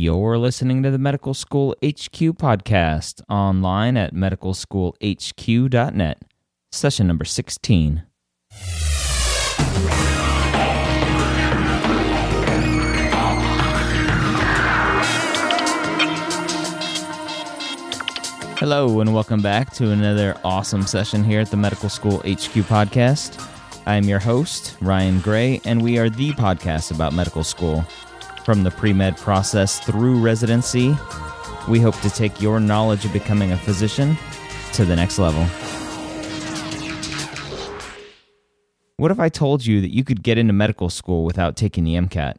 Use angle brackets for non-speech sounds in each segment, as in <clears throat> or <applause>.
You're listening to the Medical School HQ podcast online at medicalschoolhq.net, session number 16. Hello, and welcome back to another awesome session here at the Medical School HQ podcast. I'm your host, Ryan Gray, and we are the podcast about medical school. From the pre med process through residency, we hope to take your knowledge of becoming a physician to the next level. What if I told you that you could get into medical school without taking the MCAT?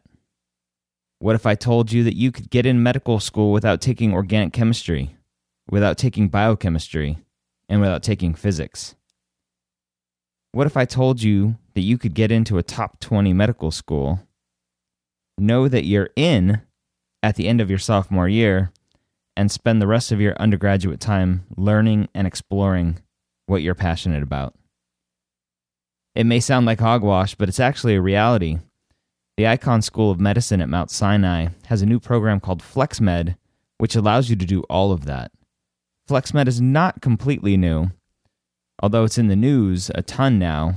What if I told you that you could get in medical school without taking organic chemistry? without taking biochemistry, and without taking physics? What if I told you that you could get into a top 20 medical school, know that you're in at the end of your sophomore year, and spend the rest of your undergraduate time learning and exploring what you're passionate about? It may sound like hogwash, but it's actually a reality. The Icahn School of Medicine at Mount Sinai has a new program called FlexMed, which allows you to do all of that. FlexMed is not completely new, although it's in the news a ton now.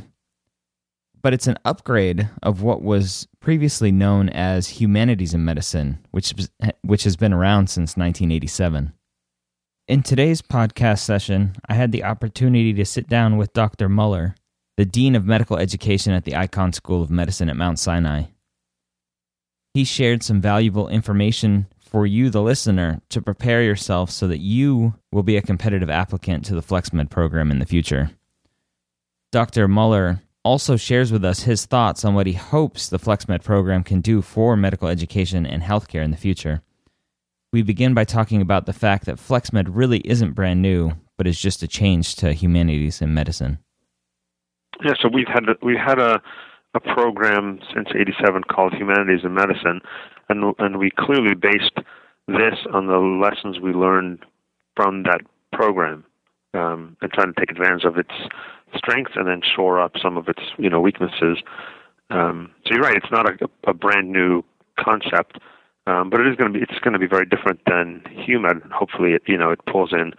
But it's an upgrade of what was previously known as humanities in medicine, which, which has been around since 1987. In today's podcast session, I had the opportunity to sit down with Dr. Muller, the Dean of Medical Education at the Icahn School of Medicine at Mount Sinai. He shared some valuable information for you, the listener, to prepare yourself so that you will be a competitive applicant to the FlexMed program in the future. Dr. Muller also shares with us his thoughts on what he hopes the FlexMed program can do for medical education and healthcare in the future. We begin by talking about the fact that FlexMed really isn't brand new, but is just a change to humanities and medicine. Yeah, so we've had we had a a program since '87 called Humanities and Medicine, and and we clearly based this on the lessons we learned from that program, um, and trying to take advantage of its strengths and then shore up some of its you know weaknesses. Um, so you're right; it's not a, a brand new concept, um, but it is going to be it's going to be very different than human. Hopefully, it you know it pulls in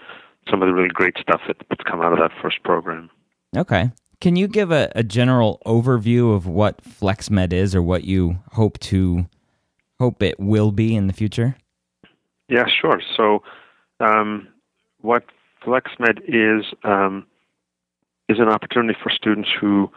some of the really great stuff that, that's come out of that first program. Okay. Can you give a, a general overview of what FlexMed is or what you hope to hope it will be in the future? Yeah, sure. So, um, what FlexMed is um, is an opportunity for students who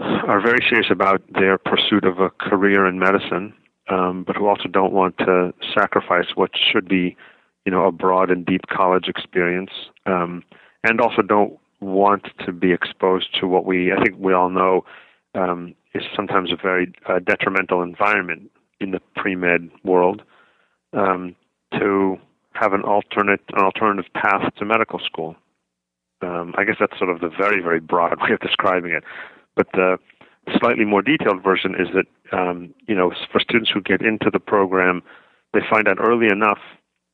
are very serious about their pursuit of a career in medicine, um, but who also don't want to sacrifice what should be, you know, a broad and deep college experience, um, and also don't want to be exposed to what we I think we all know um, is sometimes a very uh, detrimental environment in the pre med world um, to have an alternate an alternative path to medical school. Um, I guess that's sort of the very very broad <laughs> way of describing it, but the slightly more detailed version is that um, you know for students who get into the program, they find out early enough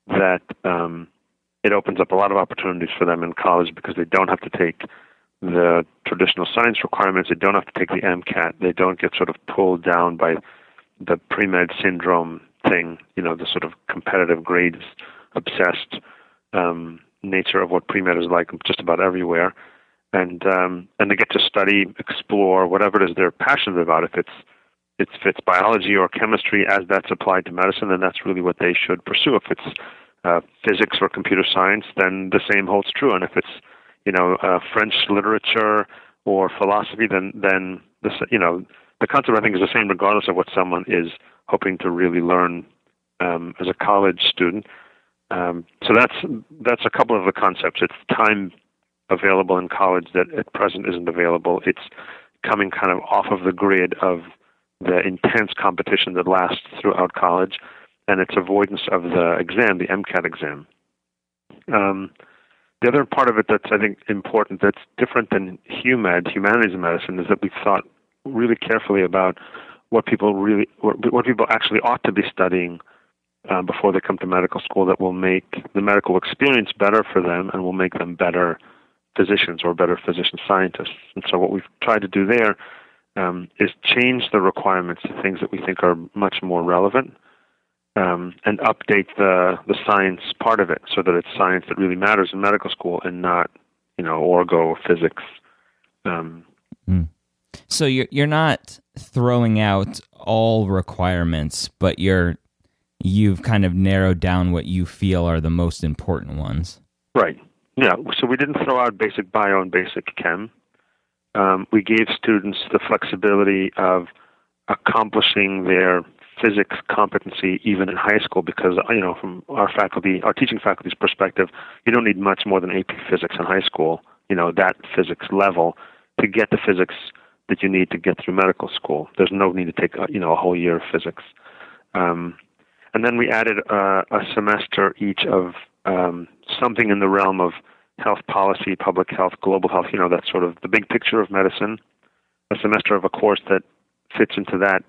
that um, it opens up a lot of opportunities for them in college because they don't have to take the traditional science requirements. They don't have to take the MCAT. They don't get sort of pulled down by the pre med syndrome thing, you know, the sort of competitive grades obsessed um, nature of what pre med is like just about everywhere. And um, and they get to study, explore whatever it is they're passionate about. If it's if it's biology or chemistry as that's applied to medicine, then that's really what they should pursue. If it's uh, physics or computer science, then the same holds true. And if it's you know uh, French literature or philosophy, then then this you know the concept I think is the same regardless of what someone is hoping to really learn um, as a college student. Um, so that's that's a couple of the concepts. It's time available in college that at present isn't available. It's coming kind of off of the grid of the intense competition that lasts throughout college and its avoidance of the exam, the MCAT exam. Um, the other part of it that's I think important, that's different than HUMED, humanities and medicine, is that we've thought really carefully about what people really, what, what people actually ought to be studying uh, before they come to medical school that will make the medical experience better for them and will make them better physicians or better physician scientists. And so what we've tried to do there um, is change the requirements to things that we think are much more relevant um, and update the the science part of it so that it's science that really matters in medical school and not you know orgo physics. Um, mm. So you're you're not throwing out all requirements, but you're you've kind of narrowed down what you feel are the most important ones. Right. Yeah. So we didn't throw out basic bio and basic chem. Um, we gave students the flexibility of accomplishing their physics competency even in high school because you know from our faculty our teaching faculty's perspective you don't need much more than AP physics in high school you know that physics level to get the physics that you need to get through medical school there's no need to take you know a whole year of physics um, and then we added uh, a semester each of um, something in the realm of health policy public health global health you know that sort of the big picture of medicine. A semester of a course that fits into that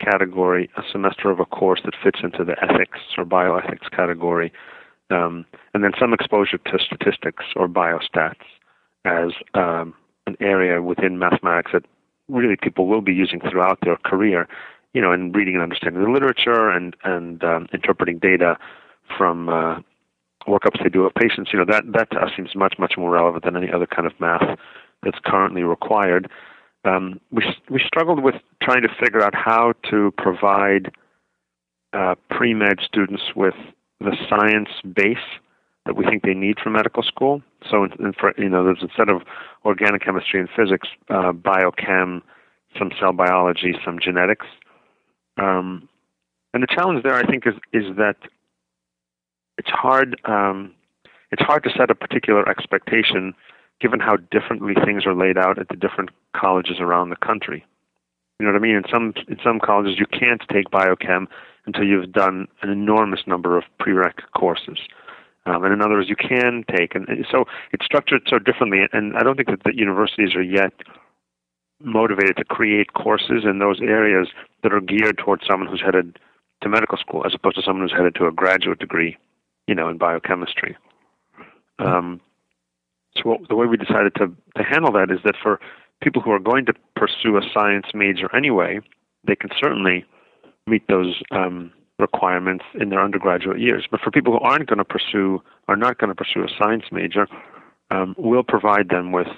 category, a semester of a course that fits into the ethics or bioethics category, um, and then some exposure to statistics or biostats as um, an area within mathematics that really people will be using throughout their career, you know, in reading and understanding the literature and and um, interpreting data from uh, workups they do of patients. You know, that that to us seems much much more relevant than any other kind of math that's currently required um, we we struggled with trying to figure out how to provide uh, pre med students with the science base that we think they need for medical school. So, in, in for, you know, there's instead of organic chemistry and physics, uh, biochem, some cell biology, some genetics. Um, and the challenge there, I think, is is that it's hard. Um, it's hard to set a particular expectation given how differently things are laid out at the different colleges around the country. You know what I mean? In some in some colleges, you can't take biochem until you've done an enormous number of prereq courses. Um, and in others, you can take, and so it's structured so differently. And I don't think that the universities are yet motivated to create courses in those areas that are geared towards someone who's headed to medical school, as opposed to someone who's headed to a graduate degree, you know, in biochemistry. Um, so what, the way we decided to, to handle that is that for people who are going to pursue a science major anyway, they can certainly meet those um, requirements in their undergraduate years. But for people who aren't going to pursue, are not going to pursue a science major, um, we'll provide them with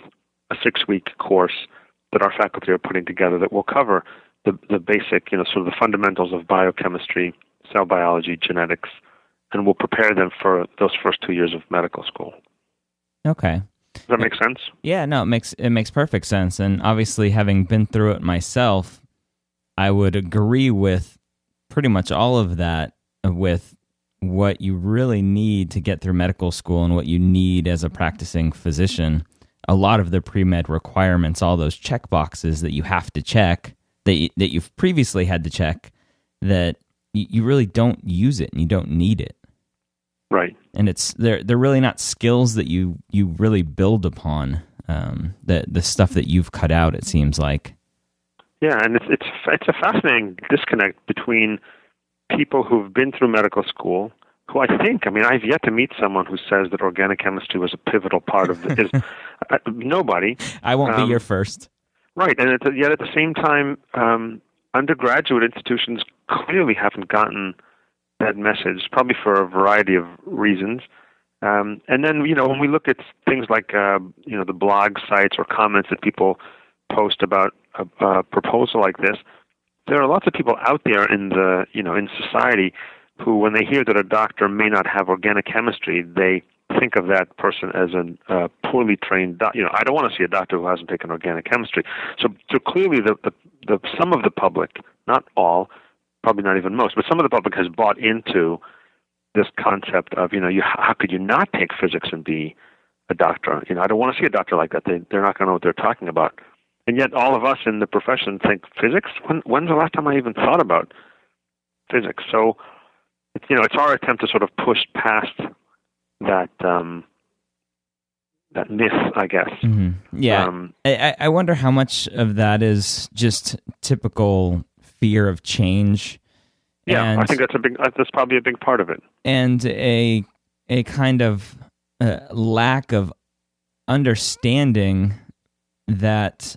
a six-week course that our faculty are putting together that will cover the, the basic, you know, sort of the fundamentals of biochemistry, cell biology, genetics, and will prepare them for those first two years of medical school. Okay. Does that make sense? Yeah, no, it makes it makes perfect sense. And obviously, having been through it myself, I would agree with pretty much all of that. With what you really need to get through medical school and what you need as a practicing physician, a lot of the pre med requirements, all those check boxes that you have to check that you, that you've previously had to check, that you really don't use it and you don't need it. Right. And it's they're they're really not skills that you you really build upon. Um, the the stuff that you've cut out, it seems like. Yeah, and it's it's it's a fascinating disconnect between people who've been through medical school, who I think, I mean, I've yet to meet someone who says that organic chemistry was a pivotal part of the, is <laughs> nobody. I won't um, be your first. Right, and at the, yet at the same time, um, undergraduate institutions clearly haven't gotten that message, probably for a variety of reasons. Um, and then, you know, when we look at things like, uh, you know, the blog sites or comments that people post about a, a proposal like this, there are lots of people out there in the, you know, in society who, when they hear that a doctor may not have organic chemistry, they think of that person as a uh, poorly trained doctor. You know, I don't want to see a doctor who hasn't taken organic chemistry. So, so clearly, the, the, the some of the public, not all, probably not even most, but some of the public has bought into this concept of you know you how could you not take physics and be a doctor? You know, I don't want to see a doctor like that. They they're not going to know what they're talking about. And yet, all of us in the profession think physics. When when's the last time I even thought about physics? So, you know, it's our attempt to sort of push past that um, that myth, I guess. Mm-hmm. Yeah, um, I, I wonder how much of that is just typical fear of change. Yeah, and, I think that's a big. That's probably a big part of it. And a a kind of uh, lack of understanding that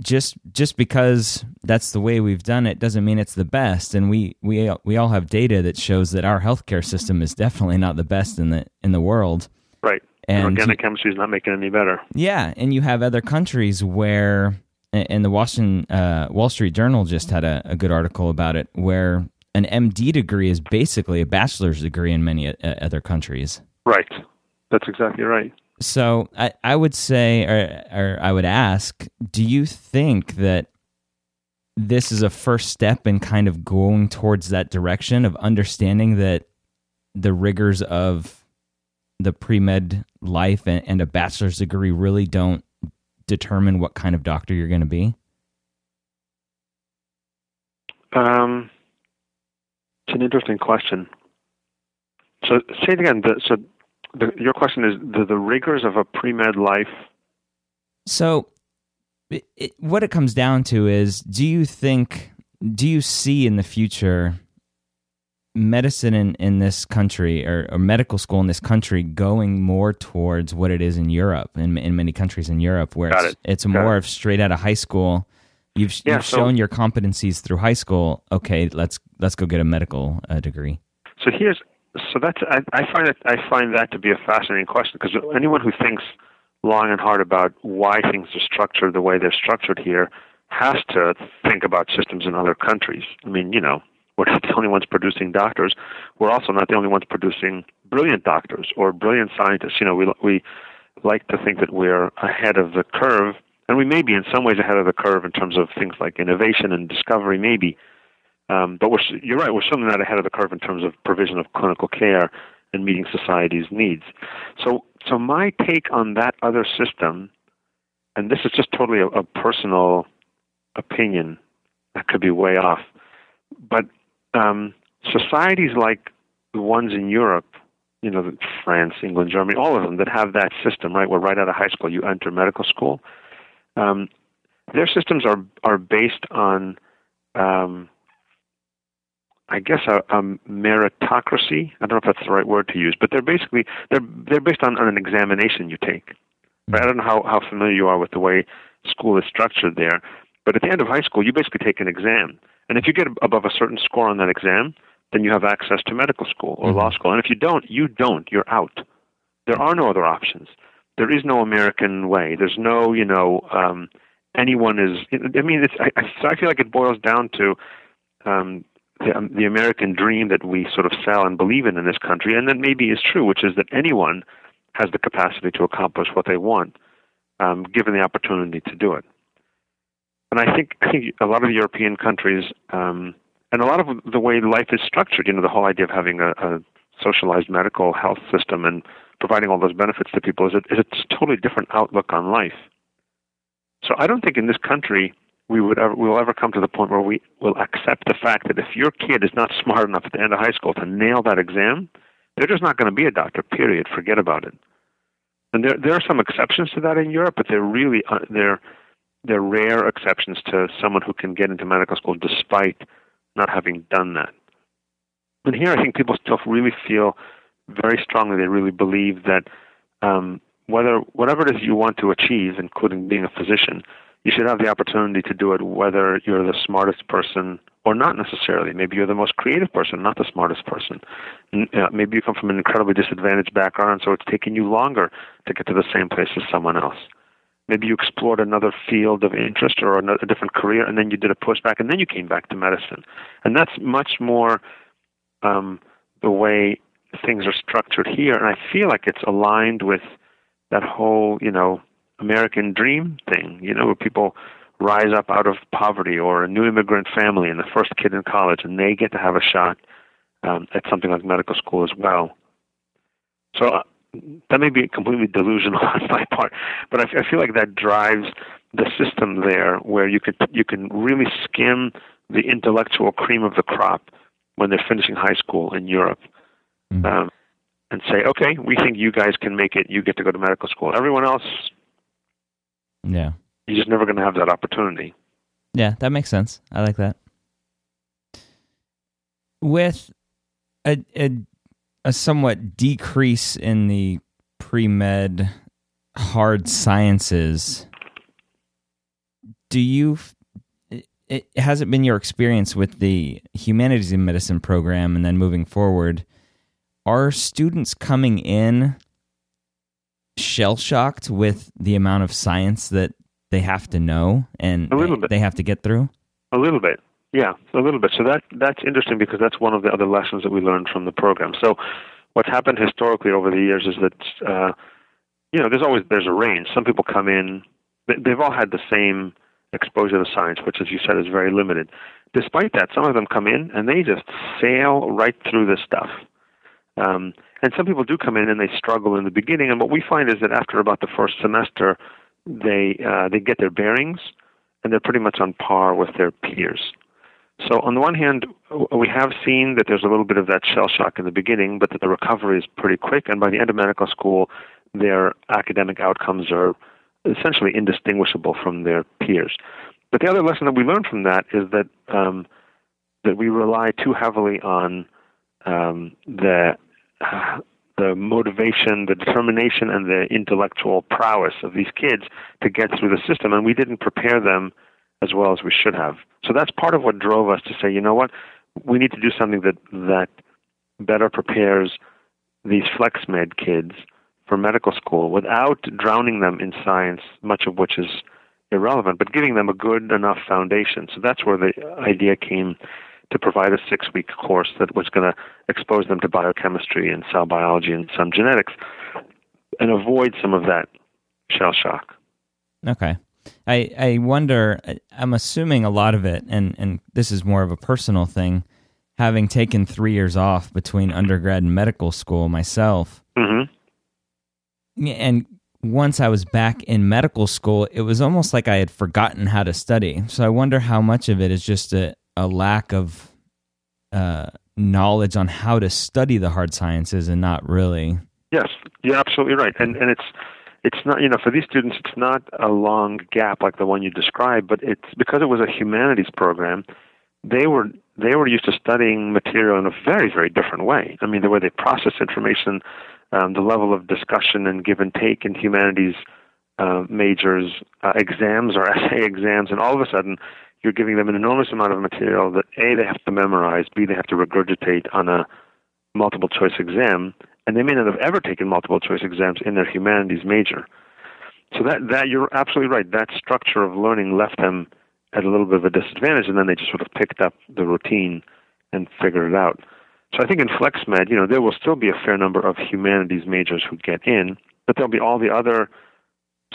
just just because that's the way we've done it doesn't mean it's the best. And we we we all have data that shows that our healthcare system is definitely not the best in the in the world. Right. And organic chemistry is not making any better. Yeah. And you have other countries where and the Washington uh, Wall Street Journal just had a, a, good article about it where an MD degree is basically a bachelor's degree in many uh, other countries. Right. That's exactly right so I, I would say, or, or I would ask, do you think that this is a first step in kind of going towards that direction of understanding that the rigors of the pre med life and, and, a bachelor's degree really don't determine what kind of doctor you're going to be? Um, it's an interesting question. So say it again. The, so the, your question is the, the rigors of a pre med life. So, it, it, what it comes down to is do you think, do you see in the future medicine in, in this country or, or medical school in this country going more towards what it is in Europe, in, in many countries in Europe, where it's, it. it's more it. of straight out of high school? You've, yeah, you've so, shown your competencies through high school. Okay, let's let's go get a medical uh, degree. So here's so that's I, I find it I find that to be a fascinating question because anyone who thinks long and hard about why things are structured the way they're structured here has to think about systems in other countries. I mean, you know, we're not <laughs> the only ones producing doctors. We're also not the only ones producing brilliant doctors or brilliant scientists. You know, we we like to think that we're ahead of the curve, and we may be in some ways ahead of the curve in terms of things like innovation and discovery, maybe. Um, but you're right, we're certainly not ahead of the curve in terms of provision of clinical care and meeting society's needs. So, so my take on that other system, and this is just totally a, a personal opinion, that could be way off, but um, societies like the ones in Europe, you know, France, England, Germany, all of them that have that system, right, where right out of high school you enter medical school, um, their systems are are based on um, I guess a, a meritocracy. I don't know if that's the right word to use, but they're basically they're they're based on, on an examination you take. Right? I don't know how, how familiar you are with the way school is structured there, but at the end of high school, you basically take an exam, and if you get above a certain score on that exam, then you have access to medical school or mm-hmm. law school. And if you don't, you don't. You're out. There are no other options. There is no American way. There's no, you know, um, anyone is. I mean, it's. I, I feel like it boils down to um, the, um, the American dream that we sort of sell and believe in in this country, and that maybe is true, which is that anyone has the capacity to accomplish what they want, um, given the opportunity to do it. And I think I think a lot of European countries um, and a lot of the way life is structured, you know, the whole idea of having a, a socialized medical health system and providing all those benefits to people is, a, is a totally different outlook on life. So I don't think in this country we would ever we will ever come to the point where we will accept the fact that if your kid is not smart enough at the end of high school to nail that exam, they're just not going to be a doctor. Period. Forget about it. And there there are some exceptions to that in Europe, but they're really uh, they're they're rare exceptions to someone who can get into medical school despite not having done that. And here, I think people still really feel very strongly. They really believe that um, whether whatever it is you want to achieve, including being a physician, you should have the opportunity to do it whether you're the smartest person or not necessarily. Maybe you're the most creative person, not the smartest person. Uh, maybe you come from an incredibly disadvantaged background, so it's taken you longer to get to the same place as someone else. Maybe you explored another field of interest or a different career, and then you did a pushback, and then you came back to medicine. And that's much more um, the way things are structured here. And I feel like it's aligned with that whole, you know, American dream thing, you know, where people rise up out of poverty or a new immigrant family and the first kid in college, and they get to have a shot um, at something like medical school as well. So uh, that may be completely delusional <laughs> on my part, but I, I feel like that drives the system there, where you can you can really skim the intellectual cream of the crop when they're finishing high school in Europe. Mm-hmm. Um, and say, okay, we think you guys can make it. You get to go to medical school. Everyone else, yeah. You're just never going to have that opportunity. Yeah, that makes sense. I like that. With a a, a somewhat decrease in the pre med hard sciences, do you it, has it been your experience with the humanities and medicine program and then moving forward are students coming in shell shocked with the amount of science that they have to know and a little bit. they have to get through a little bit yeah a little bit so that that's interesting because that's one of the other lessons that we learned from the program so what's happened historically over the years is that uh, you know there's always there's a range some people come in they've all had the same exposure to science, which, as you said, is very limited. Despite that, some of them come in and they just sail right through this stuff. Um, and some people do come in and they struggle in the beginning. And what we find is that after about the first semester, they uh, they get their bearings and they're pretty much on par with their peers. So on the one hand, we have seen that there's a little bit of that shell shock in the beginning, but that the recovery is pretty quick. And by the end of medical school, their academic outcomes are essentially indistinguishable from their peers. But the other lesson that we learned from that is that um, that we rely too heavily on um, the the motivation, the determination, and the intellectual prowess of these kids to get through the system, and we didn't prepare them as well as we should have. So that's part of what drove us to say, you know what, we need to do something that that better prepares these flex med kids for medical school without drowning them in science, much of which is irrelevant, but giving them a good enough foundation. So that's where the idea came to provide a six week course that was going to expose them to biochemistry and cell biology and some genetics and avoid some of that shell shock. Okay. I, I wonder, I'm assuming a lot of it, and, and this is more of a personal thing, having taken three years off between undergrad and medical school myself. Mm-hmm and once I was back in medical school, it was almost like I had forgotten how to study. So I wonder how much of it is just a, a lack of uh, knowledge on how to study the hard sciences and not really. Yes, you're absolutely right. And and it's it's not you know for these students it's not a long gap like the one you described, but it's because it was a humanities program. They were they were used to studying material in a very very different way. I mean the way they process information, um, the level of discussion and give and take in humanities uh, majors uh, exams or <laughs> essay exams, and all of a sudden you're giving them an enormous amount of material that a they have to memorize, b they have to regurgitate on a multiple choice exam, and they may not have ever taken multiple choice exams in their humanities major. So that that you're absolutely right. That structure of learning left them at a little bit of a disadvantage, and then they just sort of picked up the routine and figured it out. So I think in FlexMed, you know, there will still be a fair number of humanities majors who get in, but there'll be all the other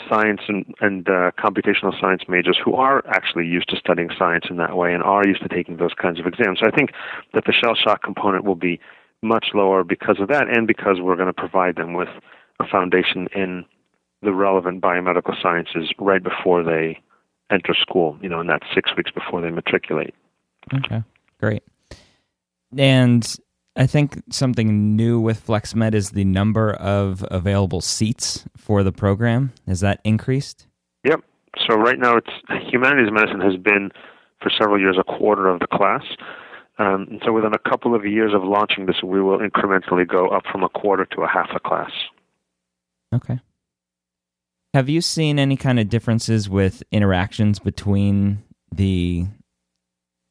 science and, and uh, computational science majors who are actually used to studying science in that way and are used to taking those kinds of exams. So I think that the shell shock component will be much lower because of that and because we're going to provide them with a foundation in the relevant biomedical sciences right before they enter school, you know, in that six weeks before they matriculate. Okay, great. And I think something new with FlexMed is the number of available seats for the program. Has that increased? Yep. So right now, it's humanities medicine has been for several years a quarter of the class. Um, and so within a couple of years of launching this, we will incrementally go up from a quarter to a half a class. Okay. Have you seen any kind of differences with interactions between the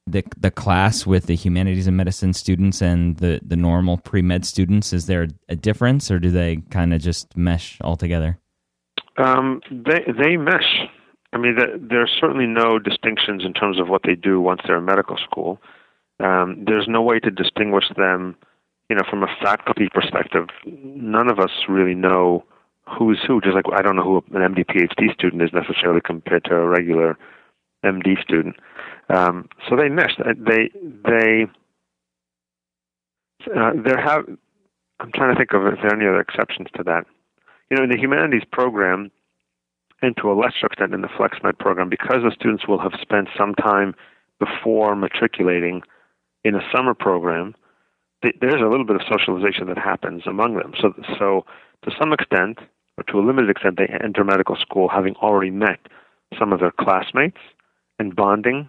the the class with the humanities and medicine students and the the normal pre med students? Is there a difference, or do they kind of just mesh all together? Um, they they mesh. I mean, the, there's certainly no distinctions in terms of what they do once they're in medical school. Um, there's no way to distinguish them, you know, from a faculty perspective. None of us really know who's who. Just like I don't know who an MD PhD student is necessarily compared to a regular MD student. Um, so they missed. Uh, they they uh, there have. I'm trying to think of if there are any other exceptions to that. You know, in the humanities program, and to a lesser extent in the FlexMed program, because the students will have spent some time before matriculating in a summer program, there's a little bit of socialization that happens among them. So, so to some extent, or to a limited extent, they enter medical school having already met some of their classmates and bonding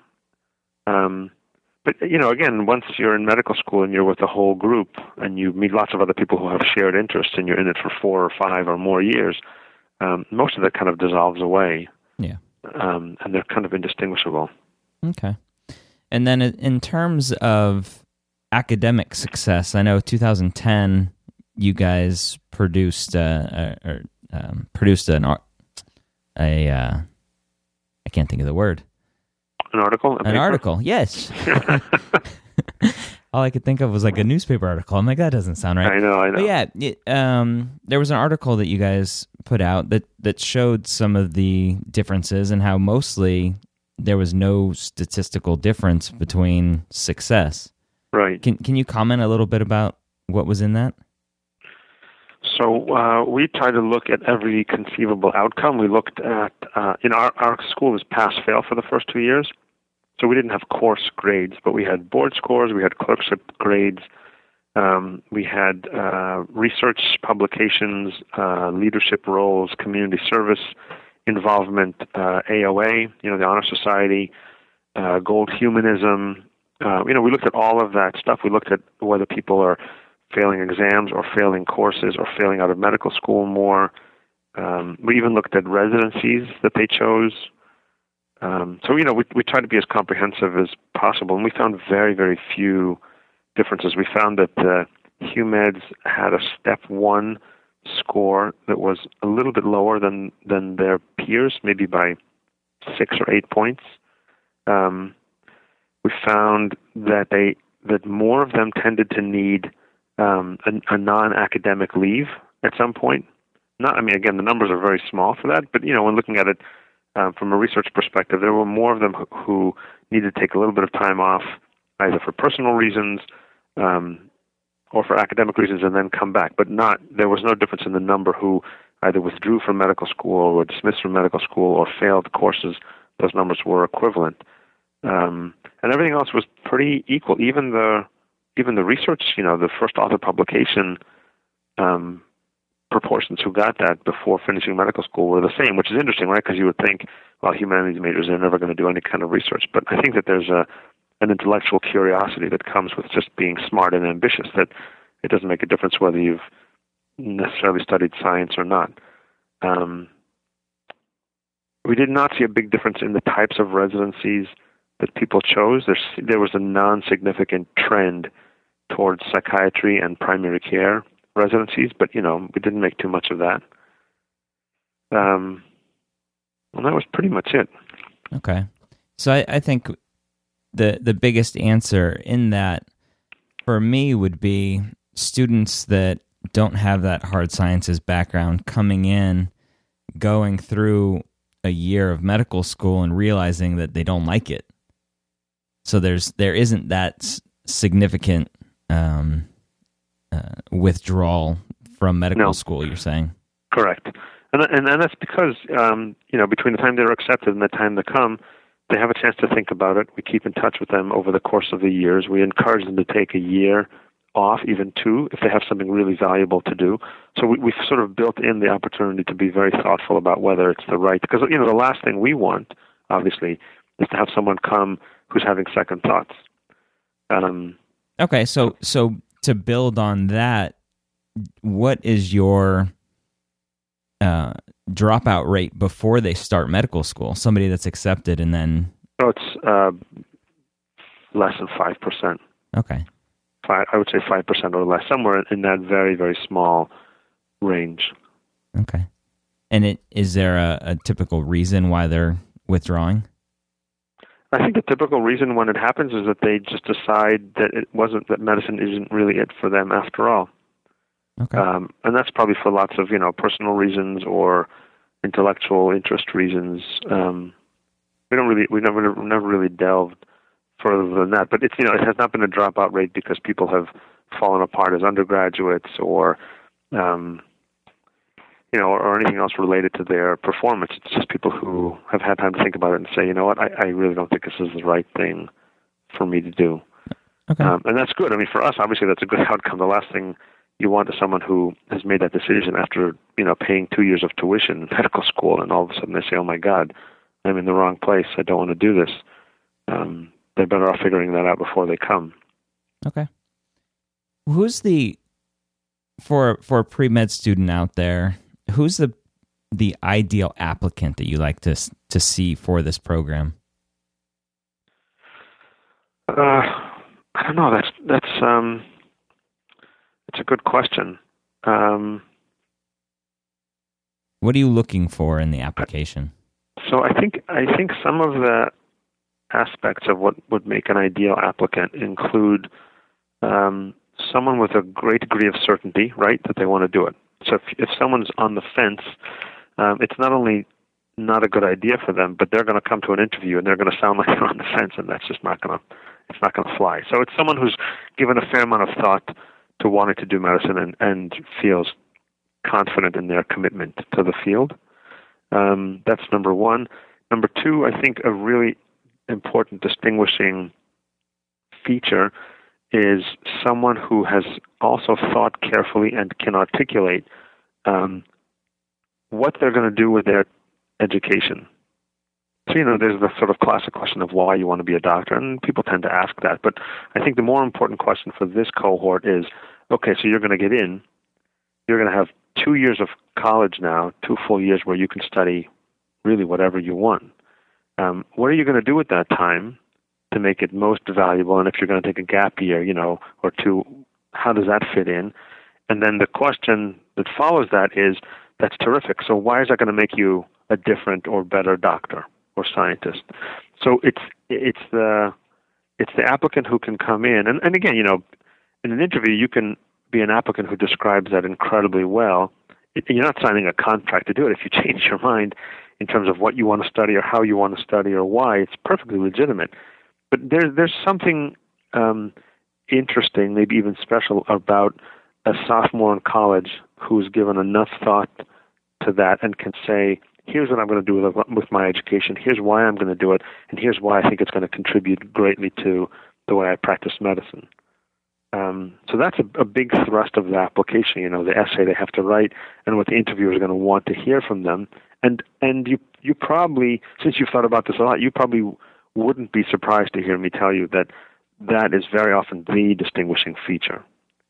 um, but you know, again, once you're in medical school and you're with a whole group and you meet lots of other people who have shared interests and you're in it for four or five or more years, um, most of that kind of dissolves away. Yeah. um, and they're kind of indistinguishable. Okay. And then in terms of academic success, I know 2010 you guys produced uh, or, um, produced an a uh, I can't think of the word. An article. An article. Yes. <laughs> <laughs> All I could think of was like a newspaper article. I'm like, that doesn't sound right. I know. I know. But yeah, it, um, there was an article that you guys put out that that showed some of the differences and how mostly there was no statistical difference between success. Right. Can Can you comment a little bit about what was in that? So uh, we tried to look at every conceivable outcome. We looked at, uh, you know, our, our school was pass fail for the first two years. So we didn't have course grades, but we had board scores, we had clerkship grades, um, we had uh, research publications, uh, leadership roles, community service involvement, uh, AOA, you know, the Honor Society, uh, Gold Humanism. Uh, you know, we looked at all of that stuff. We looked at whether people are failing exams or failing courses or failing out of medical school more. Um, we even looked at residencies that they chose. Um, so you know, we we tried to be as comprehensive as possible, and we found very very few differences. We found that the HUMEDs had a step one score that was a little bit lower than than their peers, maybe by six or eight points. Um, we found that they that more of them tended to need um, a, a non-academic leave at some point. Not, I mean, again, the numbers are very small for that, but you know, when looking at it um, from a research perspective, there were more of them who, needed to take a little bit of time off, either for personal reasons um, or for academic reasons, and then come back. But not, there was no difference in the number who either withdrew from medical school or dismissed from medical school or failed courses. Those numbers were equivalent, um, and everything else was pretty equal. Even the even the research, you know, the first author publication um, proportions who got that before finishing medical school were the same, which is interesting, right? Because you would think, well, humanities majors are never going to do any kind of research. But I think that there's a an intellectual curiosity that comes with just being smart and ambitious. That it doesn't make a difference whether you've necessarily studied science or not. Um, we did not see a big difference in the types of residencies that people chose. There's, there was a non-significant trend towards psychiatry and primary care residencies, but you know we didn't make too much of that. Um, well, that was pretty much it. Okay, so I, I think the the biggest answer in that for me would be students that don't have that hard sciences background coming in, going through a year of medical school and realizing that they don't like it. So there's there isn't that significant um, uh, withdrawal from medical no. school. You're saying correct, and and, and that's because um, you know between the time they're accepted and the time they come, they have a chance to think about it. We keep in touch with them over the course of the years. We encourage them to take a year off, even two, if they have something really valuable to do. So we, we've sort of built in the opportunity to be very thoughtful about whether it's the right. Because you know the last thing we want, obviously, is to have someone come who's having second thoughts. Um, okay, so so to build on that, what is your uh, dropout rate before they start medical school? Somebody that's accepted and then oh, it's uh, less than five percent. Okay, five, I would say five percent or less, somewhere in that very very small range. Okay, and it is there a, a typical reason why they're withdrawing? I think the typical reason when it happens is that they just decide that it wasn't that medicine isn't really it for them after all. Okay. Um, and that's probably for lots of you know personal reasons or intellectual interest reasons. Um, we don't really we never never really delved further than that. But it's you know it has not been a dropout rate because people have fallen apart as undergraduates or um, you know or, or anything else related to their performance. It's just people who have had time to think about it and say, you know what, I, I really don't think this is the right thing for me to do. Okay. Um, and that's good. I mean, for us, obviously, that's a good <laughs> outcome. The last thing you want is someone who has made that decision after you know paying two years of tuition in <laughs> medical school, and all of a sudden they say, "Oh my God, I'm in the wrong place. I don't want to do this." Um, they're better off figuring that out before they come. Okay. Who's the for for a pre med student out there? Who's the the ideal applicant that you like to to see for this program? Uh, I don't know. That's that's um, it's a good question. Um, what are you looking for in the application? So I think I think some of the aspects of what would make an ideal applicant include um, someone with a great degree of certainty, right, that they want to do it. So if if someone's on the fence, um, it's not only not a good idea for them, but they're going to come to an interview and they're going to sound <laughs> like they're on the fence, and that's just not going to it's not going to fly. So it's someone who's given a fair amount of thought to wanting to do medicine and, and feels confident in their commitment to the field. Um, that's number one. Number two, I think a really important distinguishing feature is someone who has also thought carefully and can articulate um, what they're going to do with their education. So, you know, there's the sort of classic question of why you want to be a doctor, and people tend to ask that. But I think the more important question for this cohort is okay, so you're going to get in, you're going to have two years of college now, two full years where you can study really whatever you want. Um, what are you going to do with that time to make it most valuable? And if you're going to take a gap year, you know, or two, how does that fit in? And then the question that follows that is, that's terrific. So why is that going to make you a different or better doctor or scientist? So it's it's the it's the applicant who can come in, and, and again, you know, in an interview, you can be an applicant who describes that incredibly well. You're not signing a contract to do it. If you <laughs> change your mind in terms of what you want to study or how you want to study or why, it's perfectly legitimate. But there's there's something um, interesting, maybe even special, about a sophomore in college who's given enough thought to that and can say, here's what I'm going to do with, with my education, here's why I'm going to do it, and here's why I think it's going to contribute greatly to the way I practice medicine. Um, so that's a, a big thrust of the application, you know, the essay they have to write and what the interviewer is going to want to hear from them. And and you you probably, since you've thought about this a lot, you probably wouldn't be surprised to hear me tell you that that is very often the distinguishing feature.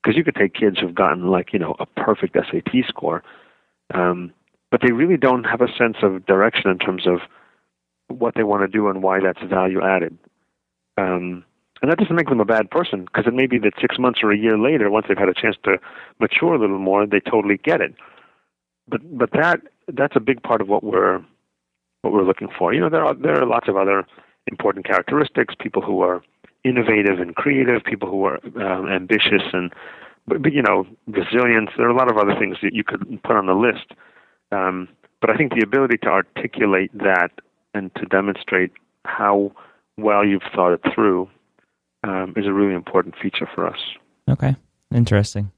Because you could take kids who've gotten like you know a perfect SAT score, um, but they really don't have a sense of direction in terms of what they want to do and why that's value added. Um, and that doesn't make them a bad person because it may be that six months or a year later, once they've had a chance to mature a little more, they totally get it. But but that that's a big part of what we're what we're looking for. You know, there are there are lots of other important characteristics. People who are innovative and creative, people who are um, ambitious and but, but, you know resilience. There are a lot of other things that you could put on the list. Um, but I think the ability to articulate that and to demonstrate how well you've thought it through um, is a really important feature for us. Okay, interesting.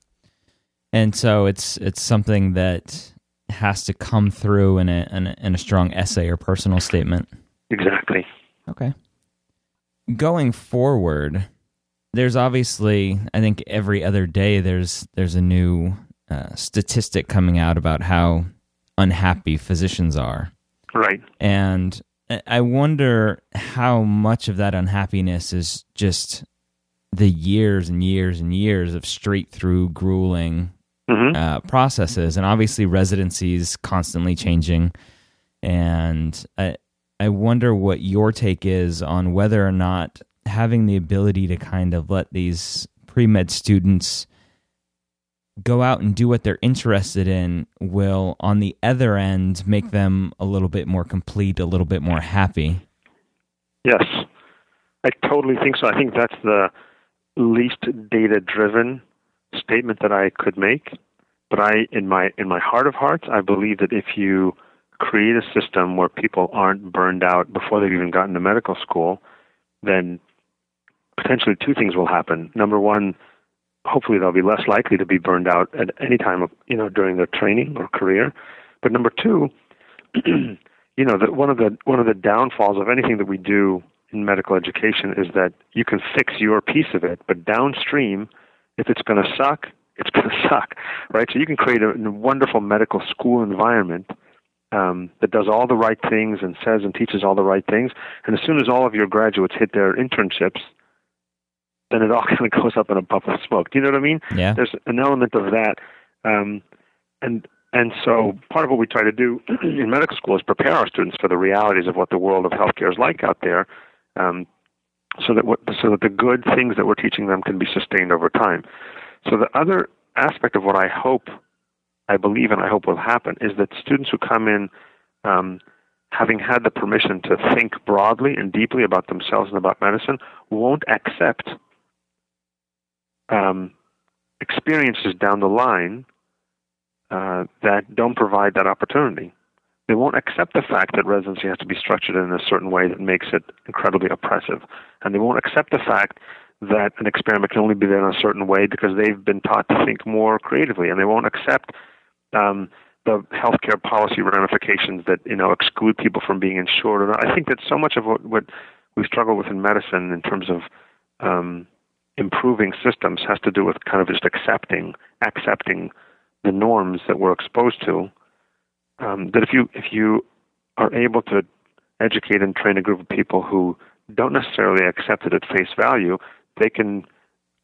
And so it's it's something that has to come through in a, in a in a strong essay or personal statement. Exactly. Okay. Going forward, there's obviously I think every other day there's there's a new uh, statistic coming out about how unhappy physicians are. Right. And I wonder how much of that unhappiness is just the years and years and years of straight through grueling mm-hmm. uh, processes, and obviously residencies constantly changing. And I, I wonder what your take is on whether or not having the ability to kind of let these pre med students go out and do what they're interested in will on the other end make them a little bit more complete a little bit more happy. Yes. I totally think so. I think that's the least data driven statement that i could make. But i in my in my heart of hearts i believe that if you create a system where people aren't burned out before they've even gotten to medical school then potentially two things will happen number one hopefully they'll be less likely to be burned out at any time of you know during their training or career. But number two, <clears throat> you know, that one of the one of the downfalls of anything that we do in medical education is that you can fix your piece of it, but downstream, if it's going to suck, it's going <laughs> to suck, right? So you can create a, a wonderful medical school environment um, that does all the right things and says and teaches all the right things, and as soon as all of your graduates hit their internships, then it all <laughs> kind of goes up in a puff of smoke. Do you know what I mean? Yeah. There's an element of that, um, and and so part of what we try to do <clears throat> in medical school is prepare our students for the realities of what the world of healthcare is like out there, um, so that what, so that the good things that we're teaching them can be sustained over time. So the other aspect of what I hope, I believe, and I hope will happen is that students who come in um, having had the permission to think broadly and deeply about themselves and about medicine won't accept um, experiences down the line uh, that don't provide that opportunity. They won't accept the fact that residency has to be structured in a certain way that makes it incredibly oppressive. And they won't accept the fact that an experiment can only be done in a certain way because they've been taught to think more creatively. And they won't accept um, the healthcare policy ramifications that you know exclude people from being insured. I think that so much of what, what we struggle with in medicine in terms of um, improving systems has to do with kind of just accepting accepting the norms that we're exposed to. Um, that if you if you are able to educate and train a group of people who don't necessarily accept it at face value, they can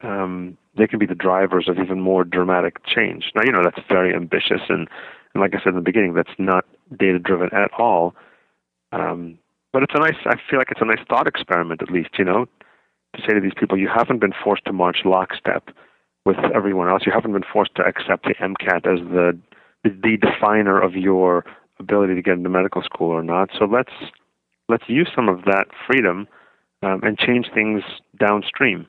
um, they can be the drivers of even more dramatic change. Now, you know that's very ambitious, and, and like I said in the beginning, that's not data driven at all. Um, but it's a nice. I feel like it's a nice thought experiment, at least. You know, to say to these people, you haven't been forced to march lockstep with everyone else. You haven't been forced to accept the MCAT as the the definer of your ability to get into medical school or not. So let's let's use some of that freedom um, and change things downstream.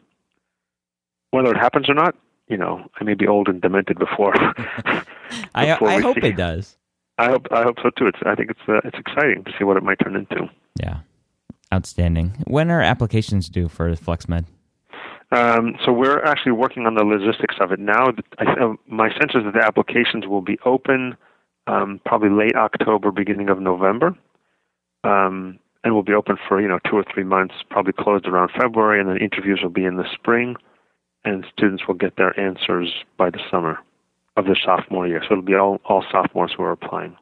Whether it happens or not, you know, I may be old and demented before. <laughs> before I, I hope see. it does. I hope I hope so too. It's I think it's uh, it's exciting to see what it might turn into. Yeah, outstanding. When are applications due for FlexMed? Um, so we're actually working on the logistics of it now. I, uh, my sense is that the applications will be open um, probably late October, beginning of November, um, and will be open for you know two or three months. Probably closed around February, and then interviews will be in the spring, and students will get their answers by the summer of their sophomore year. So it'll be all all sophomores who are applying.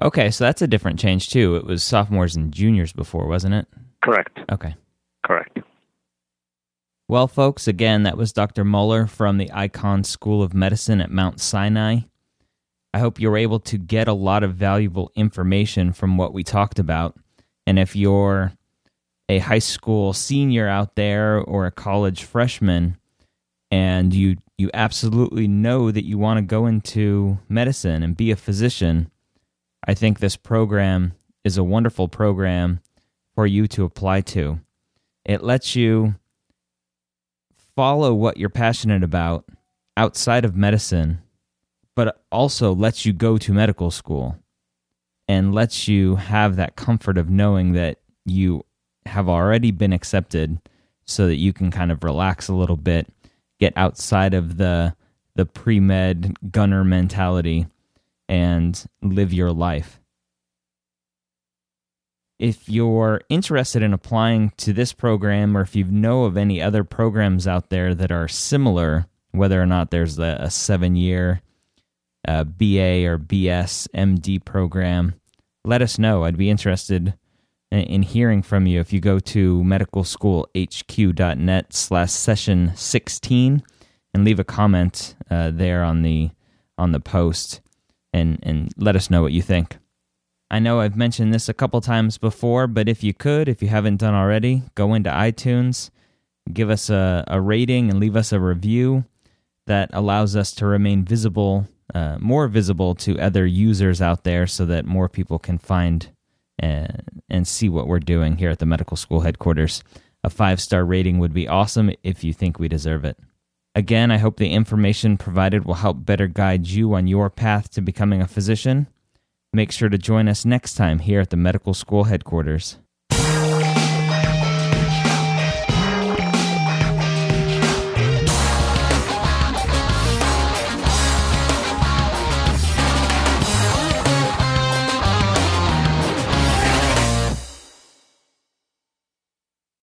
Okay, so that's a different change too. It was sophomores and juniors before, wasn't it? Correct. Okay. Correct. Well, folks, again, that was Dr. Muller from the Icahn School of Medicine at Mount Sinai. I hope you're able to get a lot of valuable information from what we talked about. And if you're a high school senior out there or a college freshman and you you absolutely know that you want to go into medicine and be a physician, I think this program is a wonderful program for you to apply to. It lets you follow what you're passionate about outside of medicine, but also lets you go to medical school and lets you have that comfort of knowing that you have already been accepted so that you can kind of relax a little bit, get outside of the the pre-med gunner mentality and live your life if you're interested in applying to this program or if you know of any other programs out there that are similar, whether or not there's a, a seven year uh, BA or BS MD program, let us know. I'd be interested in, in hearing from you if you go to medicalschoolhq.net slash session 16 and leave a comment uh, there on the on the post and, and let us know what you think. I know I've mentioned this a couple times before, but if you could, if you haven't done already, go into iTunes, give us a, a rating, and leave us a review that allows us to remain visible, uh, more visible to other users out there so that more people can find and, and see what we're doing here at the medical school headquarters. A five star rating would be awesome if you think we deserve it. Again, I hope the information provided will help better guide you on your path to becoming a physician. Make sure to join us next time here at the medical school headquarters.